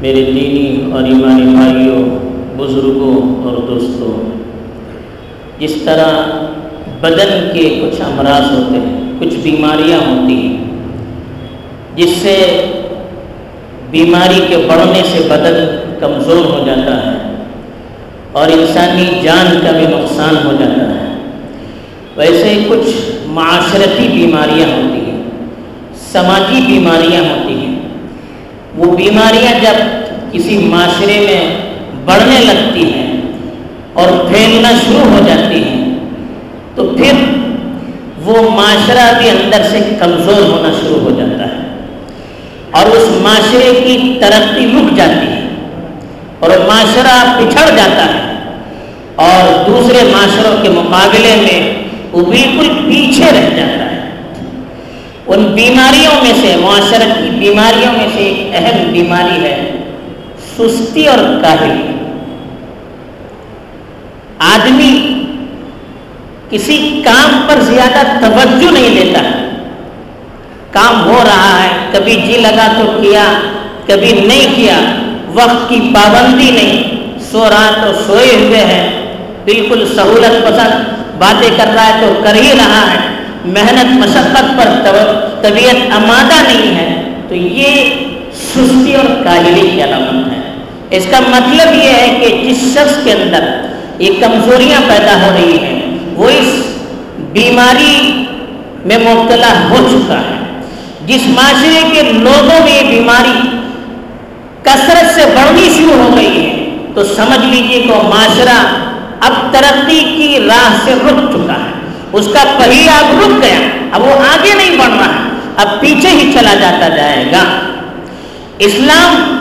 میرے دینی اور ایمانی بھائیوں، بزرگوں اور دوستوں، جس طرح بدن کے کچھ امراض ہوتے ہیں، کچھ بیماریاں ہوتی ہیں، جس سے بیماری کے بڑھنے سے بدن کمزور ہو جاتا ہے اور انسانی جان کا بھی نقصان ہو جاتا ہے۔ ویسے کچھ معاشرتی بیماریاں ہوتی ہیں، سماجی بیماریاں ہوتی ہیں وہ بیماریاں جب کسی معاشرے میں بڑھنے لگتی ہیں اور پھیلنا شروع ہو جاتی ہیں، تو پھر وہ معاشرہ بھی اندر سے کمزور ہونا شروع ہو جاتا ہے اور اس معاشرے کی ترقی رک جاتی ہے اور معاشرہ پچھڑ جاتا ہے اور دوسرے معاشروں کے مقابلے میں وہ بالکل پیچھے رہ جاتا ہے۔ ان بیماریوں میں سے، معاشرت کی بیماریوں میں سے ایک اہم بیماری ہے سستی اور کاہلی۔ آدمی کسی کام پر زیادہ توجہ نہیں دیتا۔ کام ہو رہا ہے، کبھی جی لگا تو کیا، کبھی نہیں کیا، وقت کی پابندی نہیں۔ سو رہا تو سوئے ہوئے ہیں، بالکل سہولت پسند، باتیں کر رہا ہے تو کر ہی رہا ہے۔ محنت، مشقت پر طبیعت آمادہ نہیں ہے، تو یہ سستی اور کاہلی کی علامت ہے۔ اس کا مطلب یہ ہے کہ جس شخص کے اندر یہ کمزوریاں پیدا ہو رہی ہیں، وہ اس بیماری میں مبتلا ہو چکا ہے۔ جس معاشرے کے لوگوں میں یہ بیماری کثرت سے بڑھنی شروع ہو گئی ہے، تو سمجھ لیجیے کہ وہ معاشرہ اب ترقی کی راہ سے رک چکا ہے۔ اس کا پہیا اب رک گیا۔ اب وہ آگے نہیں بڑھ رہا۔ اب پیچھے ہی چلا جاتا جائے گا۔ اسلام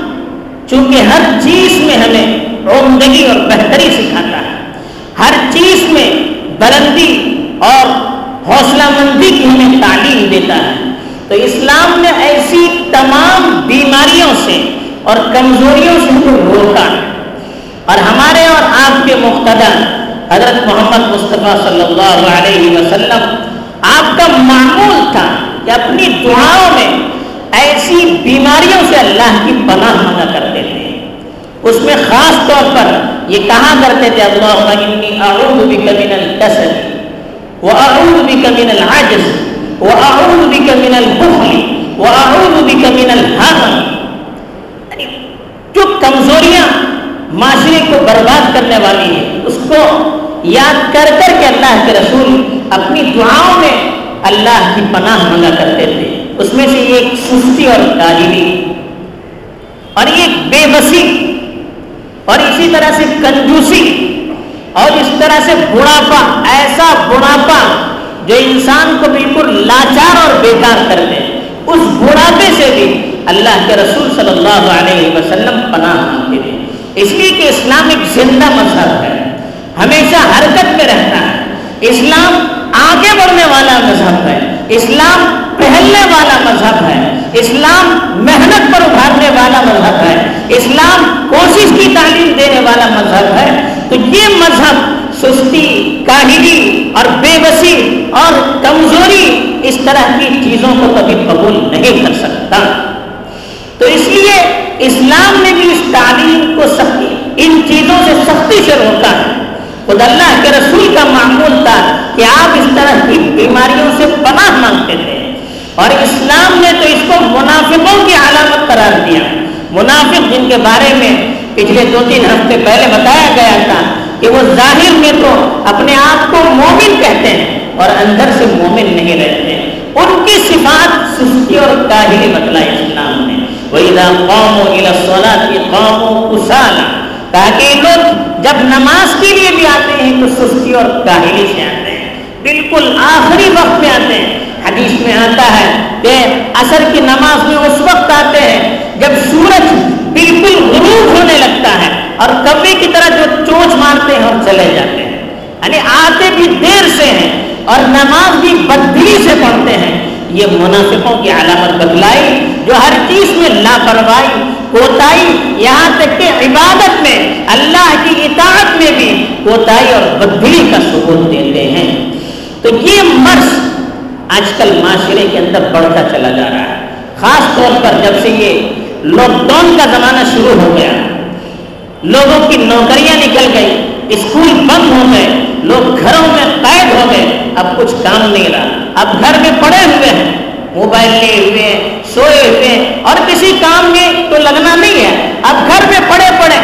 چونکہ ہر چیز میں ہمیں عمدگی اور بہتری سکھاتا ہے، ہر چیز میں بلندی اور حوصلہ مندی کی ہمیں تعلیم دیتا ہے۔ تو اسلام نے ایسی تمام بیماریوں سے اور کمزوریوں سے ہم روکا۔ ہے اور ہمارے اور آپ کے مقتدر حضرت محمد مصطفیٰ صلی اللہ علیہ وسلم آپ کا معمول تھا کہ اپنی دعاؤں میں ایسی بیماریوں سے اللہ کی پناہ مانا کرتے تھے۔ اس میں خاص طور پر یہ کہا کرتے تھے اللہ انی اعوذ بک من الکسل واعوذ بک من العجز واعوذ بک من البخل واعوذ بک من الحزن. یعنی جو کمزوریاں معاشرے کو برباد کرنے والی ہے اس کو یاد کر کر کے اللہ کے رسول اپنی دعاؤں میں اللہ کی پناہ مانگا کرتے تھے۔ اس میں سے ایک سستی اور کاہلی اور ایک بے بسی اور اسی طرح سے کنجوسی اور اس طرح سے بڑھاپا، ایسا بڑھاپا جو انسان کو بالکل لاچار اور بیکار کر دے۔ اس بڑھاپے سے بھی اللہ کے رسول صلی اللہ علیہ وسلم پناہ مانگتے تھے۔ اس لیے کہ اسلام ایک زندہ مذہب ہے۔ ہمیشہ حرکت میں رہتا ہے۔ اسلام آگے بڑھنے والا مذہب ہے۔ اسلام پہلنے والا مذہب ہے۔ اسلام محنت پر ابھارنے والا مذہب ہے۔ اسلام کوشش کی تعلیم دینے والا مذہب ہے۔ تو یہ مذہب سستی، کاہلی اور بے بسی اور کمزوری اس طرح کی چیزوں کو کبھی قبول نہیں کر سکتا۔ تو اس لیے اسلام نے بھی اس تعلیم کو سختی، ان چیزوں سے سختی سے روکا ہے۔ خود اللہ کے رسول کا معمول تھا کہ آپ اس طرح کی بیماریوں سے پناہ مانگتے تھے۔ اور اسلام نے تو اس کو منافقوں کی علامت قرار دیا۔ منافق جن کے بارے میں پچھلے دو تین ہفتے پہلے بتایا گیا تھا کہ وہ ظاہر میں تو اپنے آپ کو مومن کہتے ہیں اور اندر سے مومن نہیں رہتے۔ ان کی صفات سستی اور کاہلی بتلائی اسلام نے۔ وَإِذَا قَامُوا إِلَى الصَّلَاةِ قَامُوا كُسَالًا تاکہ لوگ جب نماز کے لیے بھی آتے ہیں، تو سستی اور کاہلی سے آتے ہیں۔ بالکل آخری وقت میں آتے ہیں۔ حدیث میں آتا ہے کہ اثر کی نماز میں اس وقت آتے ہیں جب سورج بالکل غروب ہونے لگتا ہے اور کبھی کی طرح جو چونچ مارتے ہیں اور چلے جاتے ہیں۔ یعنی آتے بھی دیر سے ہیں اور نماز بھی بدلی سے پڑھتے ہیں۔ یہ منافقوں کی علامت بتلائی جو ہر چیز میں لاپرواہی کوتاہی یہاں تک کہ عبادت میں، اللہ کی اطاعت میں بھی کوتاہی اور بدلی کا ثبوت دیتے ہیں۔ تو یہ مرض آج کل معاشرے کے اندر بڑھتا چلا جا رہا ہے۔ خاص طور پر جب سے یہ لاک ڈاؤن کا زمانہ شروع ہو گیا، لوگوں کی نوکریاں نکل گئی اسکول بند ہو گئے، لوگ گھروں میں قید ہو گئے، اب کچھ کام نہیں رہا۔ اب گھر میں پڑے ہوئے ہیں۔ موبائل لیے ہوئے ہیں، سوئے ہوئے ہیں، اور کسی کام میں تو لگنا نہیں ہے اب گھر میں پڑے پڑے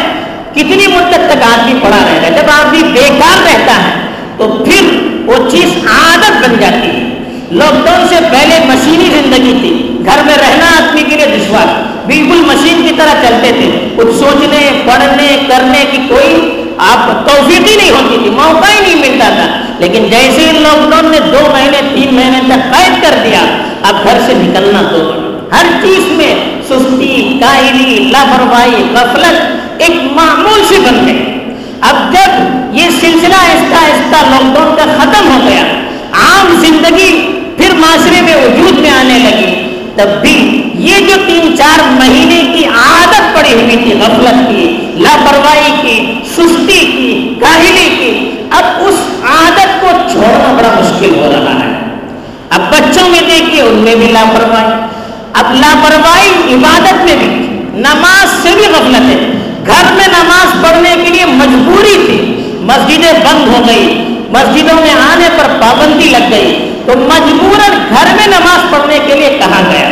کتنی مدت تک آدمی پڑا رہے گا جب آدمی بیکار رہتا ہے تو پھر وہ چیز عادت بن جاتی ہے لاک ڈاؤن سے پہلے مشینی زندگی تھی۔ گھر میں رہنا آدمی کے لیے دشوار۔ بالکل مشین کی طرح چلتے تھے۔ کچھ سوچنے، پڑھنے، کرنے کی کوئی آپ توفیق ہی نہیں ہوتی تھی، موقع ہی نہیں ملتا تھا۔ لیکن جیسے ہی لاک ڈاؤن نے دو مہینے، تین مہینے تک قید کر دیا، اب گھر سے نکلنا تو ہر چیز میں سستی کاہلی لاپرواہی، غفلت ایک معمول سے بن گئی۔ اب جب یہ سلسلہ آہستہ آہستہ لاک ڈاؤن کا ختم ہو گیا، عام زندگی معاشرے میں وجود میں آنے لگی، تب بھی یہ جو تین چار مہینے کی عادت پڑی ہوئی تھی غفلت کی، لاپرواہی کی، سستی کی کاہلی کی، اب اس عادت کو چھوڑنا بڑا مشکل ہو رہا ہے۔ اب بچوں میں دیکھیے، ان میں بھی لاپرواہی۔ اب لاپرواہی عبادت میں بھی۔ نماز سے بھی غفلت ہے۔ گھر میں نماز پڑھنے کے لیے مجبوری تھی۔ مسجدیں بند ہو گئی۔ مسجدوں میں آنے پر پابندی لگ گئی۔ تو مجبوراً گھر میں نماز پڑھنے کے لیے کہا گیا۔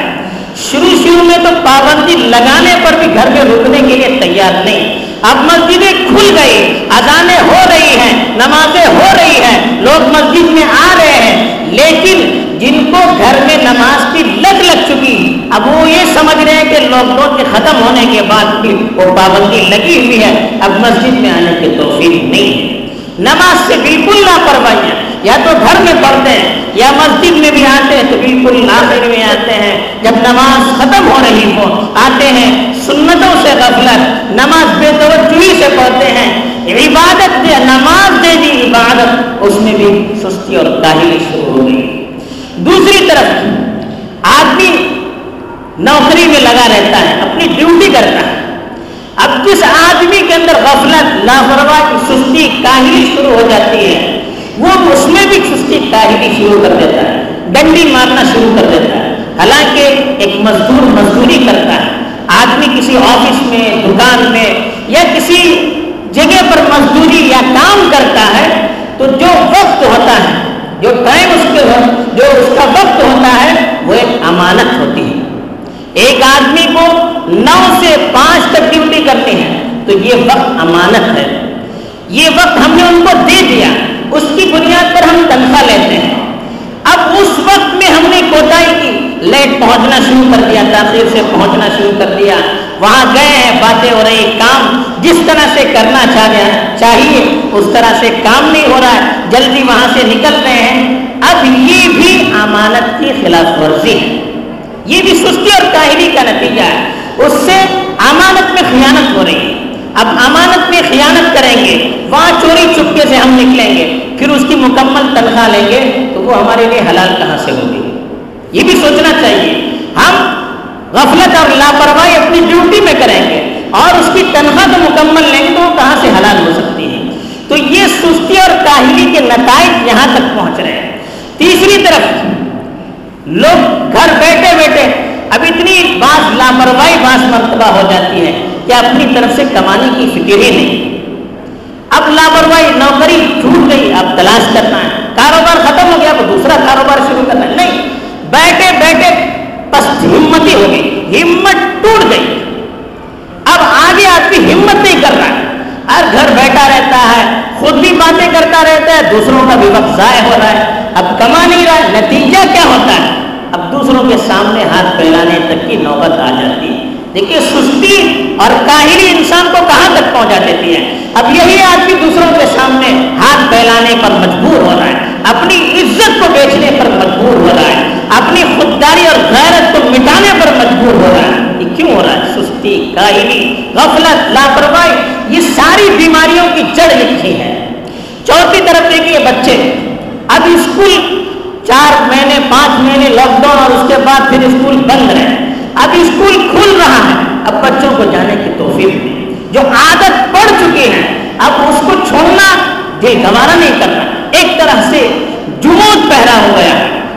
شروع شروع میں تو پابندی لگانے پر بھی گھر میں رکنے کے لیے تیار نہیں۔ اب مسجدیں کھل گئی، اذانیں ہو رہی ہیں، نمازیں ہو رہی ہیں، لوگ مسجد میں آ رہے ہیں۔ لیکن جن کو گھر میں نماز کی لگ لگ چکی، اب وہ یہ سمجھ رہے ہیں کہ لاک ڈاؤن کے ختم ہونے کے بعد بھی وہ پابندی لگی ہوئی ہے۔ اب مسجد میں آنے کی توفیق نہیں ہے۔ نماز سے بالکل لاپرواہی ہے۔ یا تو گھر میں پڑھتے ہیں، یا مسجد میں بھی آتے ہیں تو بالکل آخر میں آتے ہیں۔ جب نماز ختم ہو رہی ہو، آتے ہیں سنتوں سے غفلت، نماز بے توجہی سے پڑھتے ہیں۔ عبادت دے، نماز دے دی عبادت، اس میں بھی سستی اور کاہلی شروع ہو گئی۔ دوسری طرف، آدمی نوکری میں لگا رہتا ہے، اپنی ڈیوٹی کرتا ہے۔ اب جس آدمی کے اندر غفلت لاپرواہ کی سستی، کاہلی شروع ہو جاتی ہے، وہ اس میں بھی سستی، کاہلی شروع کر دیتا ہے، ڈنڈی مارنا شروع کر دیتا ہے۔ حالانکہ ایک مزدور مزدوری کرتا ہے، آدمی کسی آفس میں، دکان میں یا کسی جگہ پر مزدوری یا کام کرتا ہے، تو جو وقت ہوتا ہے، جو ٹائم اس کے جو اس کا وقت ہوتا ہے، وہ ایک امانت ہوتی ہے۔ ایک آدمی کو نو سے پانچ تک ڈیوٹی کرتے ہیں، تو یہ وقت امانت ہے۔ یہ وقت ہم نے ان کو دے دیا۔ اس کی بنیاد پر ہم تنخواہ لیتے ہیں۔ اب اس وقت میں ہم نے کوتاہی کی۔ لیٹ پہنچنا شروع کر دیا، تاخیر سے پہنچنا شروع کر دیا۔ وہاں گئے ہیں، باتیں ہو رہی کام۔ جس طرح سے کرنا چاہیے۔ اس طرح سے کام نہیں ہو رہا ہے۔ جلدی وہاں سے نکل رہے ہیں۔ اب یہ بھی امانت کی خلاف ورزی ہے۔ یہ بھی سستی اور کاہلی کا نتیجہ ہے۔ اس سے امانت میں خیانت ہو رہی ہے۔ اب امانت میں خیانت کریں گے، وہاں چوری چپکے سے ہم نکلیں گے، پھر اس کی مکمل تنخواہ لیں گے تو وہ ہمارے لیے حلال کہاں سے ہوگی یہ بھی سوچنا چاہیے۔ ہم غفلت اور لاپرواہی اپنی ڈیوٹی میں کریں گے اور اس کی تنخواہ تو مکمل لیں گے تو وہ کہاں سے حلال ہو سکتی ہے؟ تو یہ سستی اور کاہلی کے نتائج یہاں تک پہنچ رہے ہیں۔ تیسری طرف لوگ گھر بیٹھے بیٹھے اب اتنی بات لاپرواہی باس مرتبہ ہو جاتی ہے کہ اپنی طرف سے کمانے کی فکر ہی نہیں۔ اب لاپرواہی نوکری چھوٹ گئی، اب تلاش کرنا ہے۔ کاروبار ختم ہو گیا، اب دوسرا کاروبار شروع کرنا ہے۔ نہیں، بیٹھے بیٹھے بس ہمت ہی ہو گئی، ہمت ٹوٹ گئی۔ اب آگے آدمی ہمت نہیں کر رہا۔ ہے ہر گھر بیٹھا رہتا ہے، خود بھی باتیں کرتا رہتا ہے، دوسروں کا بھی وقت ضائع ہو رہا ہے۔ اب کما نہیں رہا ہے نتیجہ کیا ہوتا ہے؟ دوسروں کے سامنے ہاتھ پھیلانے تک کی نوبت آ جاتی۔ دیکھیے، سستی اور کاہلی انسان کو کہاں تک پہنچا دیتی ہے؟ اب یہی آدمی دوسروں کے سامنے ہاتھ پھیلانے پر مجبور ہو رہا ہے، اپنی عزت کو بیچنے پر مجبور ہو رہا ہے، اپنی خودداری اور غیرت کو مٹانے پر مجبور ہو رہا ہے۔ یہ کیوں ہو رہا ہے؟ سستی، کاہلی، غفلت، لاپرواہی، یہ ساری بیماریوں کی جڑ لکھی ہے۔ چوتھی طرف دیکھیے بچے، اب اسکول چار مہینے، پانچ مہینے لاک ڈاؤن اور اس کے بعد پھر اسکول بند رہے۔ اب اسکول کھل رہا ہے۔ اب بچوں کو جانے کی توفیق جو عادت پڑ چکی ہے، اب اس کو چھوڑنا یہ گوارا نہیں کرنا۔ ایک طرح سے جمود پہرا ہو گیا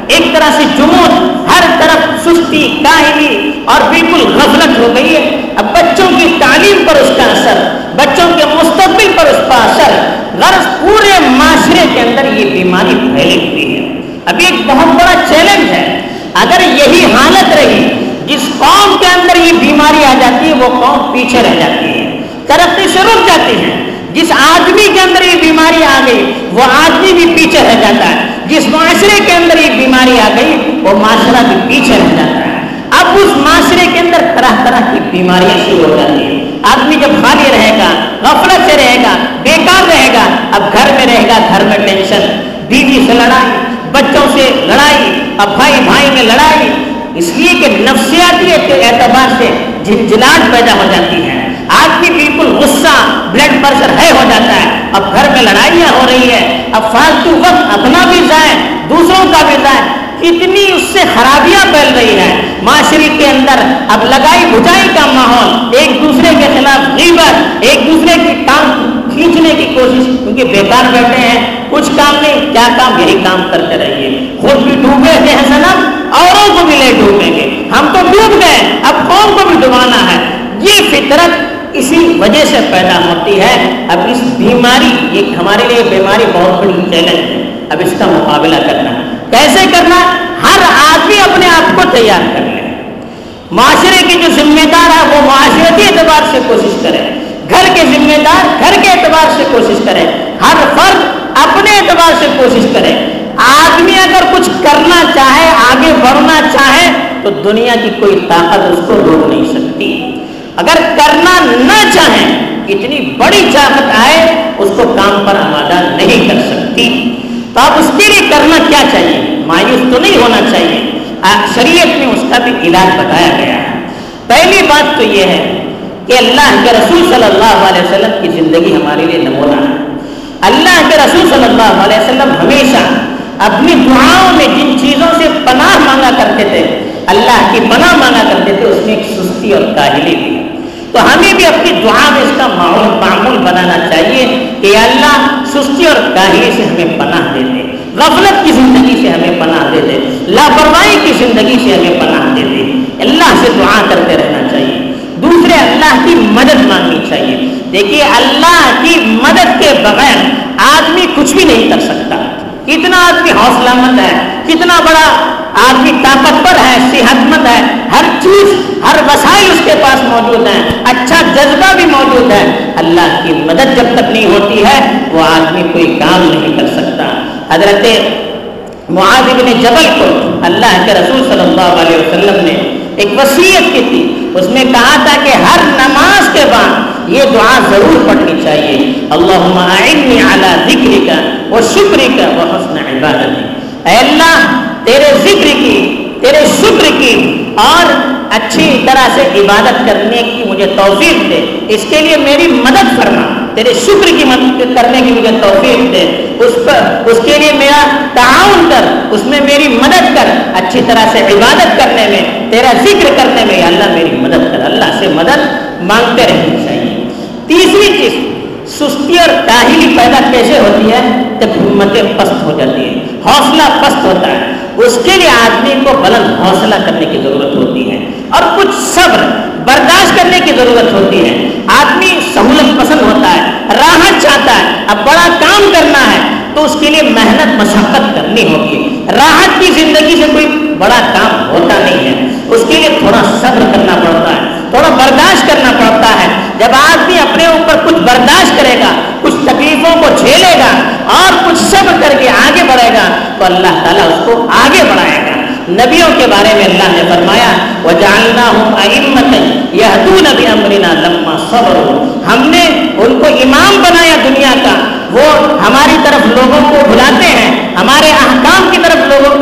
ایک طرح سے جمود ہر طرف سستی، کاہلی اور بالکل غفلت ہو گئی ہے۔ اب بچوں کی تعلیم پر اس کا اثر، بچوں کے مستقبل پر اس کا اثر۔ غرض پورے معاشرے کے اندر یہ بیماری پھیلی ہوئی ہے۔ ابھی ایک بہت بڑا چیلنج ہے۔ اگر یہی حالت رہی، جس قوم کے اندر یہ بیماری آ جاتی ہے، وہ قوم پیچھے رہ جاتی ہے۔ ترقی سے رک جاتی ہے۔ جس آدمی کے اندر یہ بیماری آ گئی، وہ آدمی بھی پیچھے رہ جاتا ہے۔ جس معاشرے کے اندر یہ بیماری آ گئی، وہ معاشرہ بھی پیچھے رہ جاتا ہے۔ اب اس معاشرے کے اندر طرح طرح کی بیماریاں شروع ہو جاتی ہیں۔ آدمی جب خالی رہے گا، غفلت سے رہے گا بیکار رہے گا، اب گھر میں رہے گا، گھر میں ٹینشن، بیوی سے لڑائی۔ بچوں سے لڑائی، اب بھائی بھائی میں لڑائی۔ اس لیے کہ نفسیاتی اعتبار سے جھنجھلاٹ پیدا ہو جاتی ہے۔ آدمی بالکل غصہ بلڈ پریشر ہے ہو جاتا ہے۔ اب گھر میں لڑائیاں ہو رہی ہے اب فالتو وقت اپنا بھی جائے دوسروں کا بھی جائے اتنی اس سے خرابیاں پھیل رہی ہے معاشرے کے اندر اب لگائی بجائی کا ماحول، ایک دوسرے کے خلاف غیبت ایک دوسرے کی کام کھینچنے کی کوشش کیونکہ بیکار بیٹھے ہیں کچھ کام کیا کام یہی کام کرتے رہیے۔ خود بھی ڈوبے تھے سنم اوروں کو بھی لے ڈوبیں گے۔ ہم تو ڈوب گئے، اب قوم کو بھی ڈبانا ہے۔ یہ فطرت اسی وجہ سے پیدا ہوتی ہے۔ اب اس بیماری ایک ہمارے لیے بیماری بہت بڑی چیلنج ہے۔ اب اس کا مقابلہ کرنا۔ کیسے کرنا؟ ہر آدمی اپنے آپ کو تیار کر لے۔ معاشرے کی جو ذمہ دار ہے وہ معاشرتی اعتبار سے کوشش کرے گھر کے ذمہ دار، گھر کے اعتبار سے کوشش کرے ہر فرد اعتبار سے کوشش کرے۔ آدمی اگر کچھ کرنا چاہے، آگے بڑھنا چاہے، تو دنیا کی کوئی طاقت اس کو روک نہیں سکتی۔ اگر کرنا نہ چاہیں اتنی بڑی چاہت آئے، اس کو کام پر آمادہ نہیں کر سکتی۔ تو اب اس کے لیے کرنا کیا چاہیے؟ مایوس تو نہیں ہونا چاہیے۔ شریعت میں اس کا بھی علاج بتایا گیا ہے۔ پہلی بات تو یہ ہے کہ اللہ کے رسول صلی اللہ علیہ وسلم کی زندگی ہمارے لیے نمونہ ہے۔ اللہ کے رسول صلی اللہ علیہ وسلم ہمیشہ اپنی دعاؤں میں جن چیزوں سے پناہ مانگا کرتے تھے، اللہ کی پناہ مانگا کرتے تھے، اس میں ایک سستی اور کاہلی بھی تو ہمیں بھی اپنی دعا میں اس کا معمول معمول بنانا چاہیے کہ اللہ سستی اور کاہلی سے ہمیں پناہ دے دے۔ غفلت کی زندگی سے ہمیں پناہ دے دے۔ لاپرواہی کی زندگی سے ہمیں پناہ دے دے۔ اللہ سے دعا کرتے رہنا چاہیے۔ دوسرے، اللہ کی مدد مانگنی چاہیے۔ دیکھیے، اللہ کی مدد کے بغیر آدمی کچھ بھی نہیں کر سکتا۔ کتنا آدمی حوصلہ مند ہے، کتنا بڑا آدمی طاقتور ہے، صحت مند ہے۔ ہر چیز، ہر وسائل اس کے پاس موجود ہیں۔ اچھا جذبہ بھی موجود ہے۔ اللہ کی مدد جب تک نہیں ہوتی ہے، وہ آدمی کوئی کام نہیں کر سکتا۔ حضرت معاذ بن جبل کو اللہ کے رسول صلی اللہ علیہ وسلم نے ایک وصیت کی تھی۔ اس میں کہا تھا کہ ہر نماز کے بعد یہ دعا ضرور پڑھنی چاہیے۔ اللہم اعنی علی ذکر کا و شکر کا و حسن عبادت اے اللہ، تیرے ذکر کی، تیرے شکر کی اور اچھی طرح سے عبادت کرنے کی مجھے توفیق دے۔ اس کے لیے میری مدد کرنا تیرے شکر کی مدد کرنے کی مجھے توفیق دے۔ اس پر، اس کے لیے میرا تعاون کر، اس میں میری مدد کر، اچھی طرح سے عبادت کرنے میں، تیرا ذکر کرنے میں اللہ میری مدد کر، اللہ سے مدد مانگتے رہنی چاہیے۔ تیسری چیز، سستی اور کاہلی پیدا کیسے ہوتی ہے؟ جب ہمتیں پست ہو جاتی ہیں، حوصلہ پست ہوتا ہے۔ اس کے لیے آدمی کو بلند حوصلہ کرنے کی ضرورت ہوتی ہے اور کچھ صبر، برداشت کرنے کی ضرورت ہوتی ہے۔ آدمی سہولت پسند ہوتا ہے، راحت چاہتا ہے اب بڑا کام کرنا ہے تو اس کے لیے محنت، مشقت کرنی ہوگی راحت کی زندگی سے کوئی بڑا کام ہوتا نہیں ہے۔ اس کے لیے تھوڑا صبر کرنا پڑتا ہے، تھوڑا برداشت کرنا پڑتا ہے۔ جب آدمی اپنے اوپر کچھ برداشت کرے گا، کچھ تکلیفوں کو جھیلے گا اور کچھ صبر کر کے آگے بڑھے گا، تو اللہ تعالیٰ اس کو آگے بڑھائے گا۔ نبیوں کے بارے میں اللہ نے فرمایا وجعلناهم ائمه ہوں بامرنا یہ لما صبر ہم نے ان کو امام بنایا دنیا کا. وہ ہماری طرف لوگوں کو بلاتے ہیں، ہمارے احکام کی طرف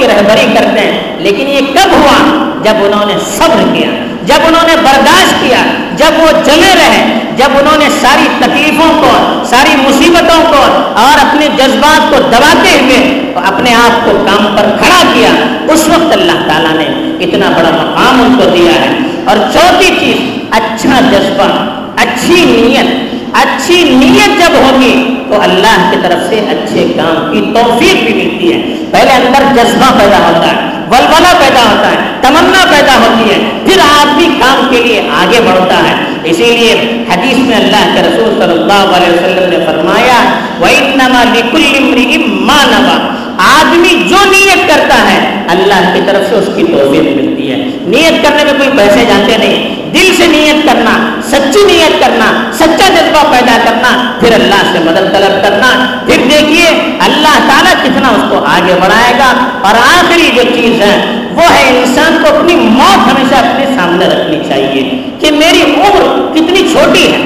کی رہبری کرتے ہیں۔ لیکن یہ کب ہوا؟ جب انہوں نے صبر کیا، جب انہوں نے برداشت کیا، جب وہ جمے رہے، جب انہوں نے ساری تکلیفوں کو، ساری مصیبتوں کو اور اپنے جذبات کو دباتے ہوئے اپنے آپ کو کام پر کھڑا کیا۔ اس وقت اللہ تعالیٰ نے اتنا بڑا مقام ان کو دیا ہے۔ اور چوتھی چیز اچھا جذبہ، اچھی نیت۔ اچھی نیت جب ہوگی تو اللہ کی طرف سے اچھے کام کی توفیق بھی ملتی ہے۔ پہلے اندر جذبہ پیدا ہوتا ہے، ولولہ پیدا ہوتا ہے، تمنا پیدا ہوتی ہے، پھر آدمی کام کے لیے آگے بڑھتا ہے۔ اسی لیے حدیث میں اللہ کے رسول صلی اللہ علیہ وسلم نے فرمایا مَا آدمی جو نیت کرتا ہے، اللہ کی طرف سے اس کی توفیق ملتی ہے۔ نیت کرنے میں کوئی پیسے جاتے نہیں۔ دل سے نیت کرنا، سچی نیت کرنا، سچا جذبہ پیدا کرنا، پھر اللہ سے مدد طلب کرنا۔ پھر دیکھیے، اللہ تعالیٰ کو آگے بڑھائے گا اور آخری جو چیز ہے وہ ہے انسان کو اپنی موت ہمیشہ اپنے سامنے رکھنی چاہیے کہ میری عمر کتنی چھوٹی ہے،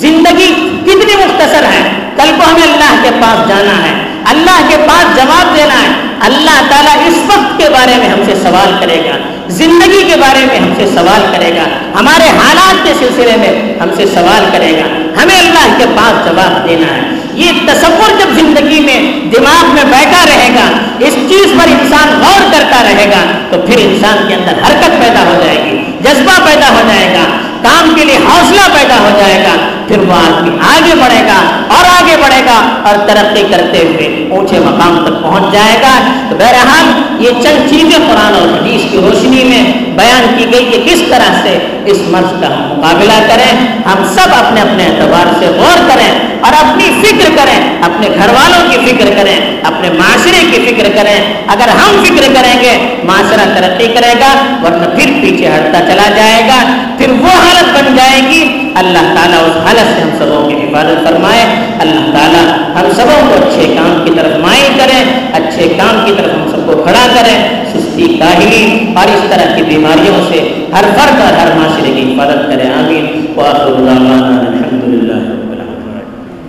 زندگی کتنی مختصر ہے، کل کو ہمیں اللہ کے پاس جانا ہے، اللہ کے پاس جواب دینا ہے، اللہ تعالیٰ اس وقت کے بارے میں ہم سے سوال کرے گا، زندگی کے بارے میں ہم سے سوال کرے گا، ہمارے حالات کے سلسلے میں ہم سے سوال کرے گا، ہمیں اللہ کے پاس جواب دینا ہے۔ یہ تصور جب زندگی میں دماغ میں بیٹھا رہے گا، اس چیز پر انسان غور کرتا رہے گا، تو پھر انسان کے اندر حرکت پیدا ہو جائے گی، جذبہ پیدا ہو جائے گا، کام کے لیے حوصلہ پیدا ہو جائے گا، پھر وہ آدمی آگے بڑھے گا، اور آگے بڑھے گا، اور ترقی کرتے ہوئے اونچے مقام تک پہنچ جائے گا۔ تو بہرحال یہ چند چیزیں قرآن اور حدیث کی روشنی میں بیان کی گئی کہ کس طرح سے اس مرض کا مقابلہ کریں۔ ہم سب اپنے اپنے اعتبار سے غور فکر کریں، اپنے معاشرے کی فکر کریں۔ اگر ہم فکر کریں گے، معاشرہ ترقی کرے گا، ورنہ پھر پیچھے ہٹتا چلا جائے گا۔ پھر وہ حالت بن جائے گی۔ اللہ تعالیٰ اس حالت سے ہم سبوں کی حفاظت فرمائے۔ اللہ تعالیٰ ہم سبوں کو اچھے کام کی طرف مائل کریں اچھے کام کی طرف ہم سب کو کھڑا کریں سستی کاہلی اور اس طرح کی بیماریوں سے ہر فرد اور ہر معاشرے کی حفاظت کریں آمین۔ وآخر دعوانا الحمدللہ